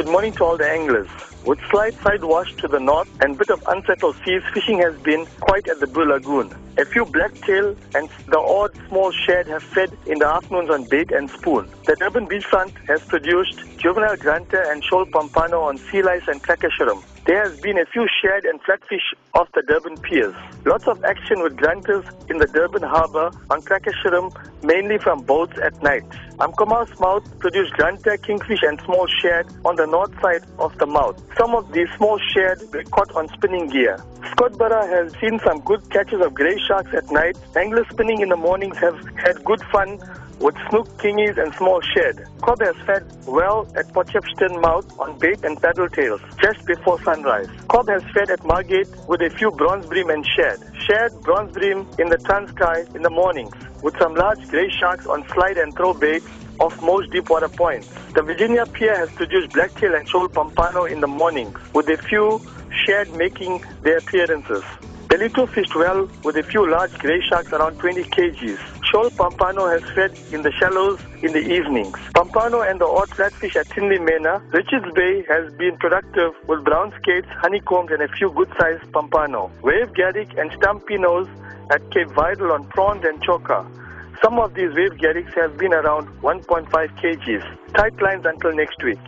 Good morning to all the anglers. With slight side wash to the north and bit of unsettled seas, fishing has been quite at the Blue Lagoon. A few blacktail and the odd small shad have fed in the afternoons on bait and spoon. The Durban beachfront has produced juvenile grunter and shoal pompano on sea lice and cracker. There has been a few shad and flatfish off the Durban piers. Lots of action with grunters in the Durban harbour on shrimp, mainly from boats at night. Umkomaas mouth produced grunter, kingfish and small shad on the north side of the mouth. Some of these small shad were caught on spinning gear. Scottburgh has seen some good catches of grey sharks at night. Anglers spinning in the mornings have had good fun with snook, kingies and small shad. Kob has fed well at Potchefstroom mouth on bait and paddle tails just before sunrise. Kob has fed at Margate with a few bronze bream and shad. Shad, bronze bream in the Transkei in the mornings with some large grey sharks on slide and throw baits off most deep water points. The Virginia Pier has produced blacktail and shoal pompano in the mornings with a few shad making their appearances. Ballito fished well with a few large grey sharks around 20 kgs. Shoal Pompano has fed in the shallows in the evenings. Pompano and the odd flatfish at Tinley Manor, Richards Bay has been productive with brown skates, honeycombs and a few good-sized Pompano. Wave Garrick and Stumpnose at Cape Vidal on prawns and chokka. Some of these wave garricks have been around 1.5 kgs. Tight lines until next week.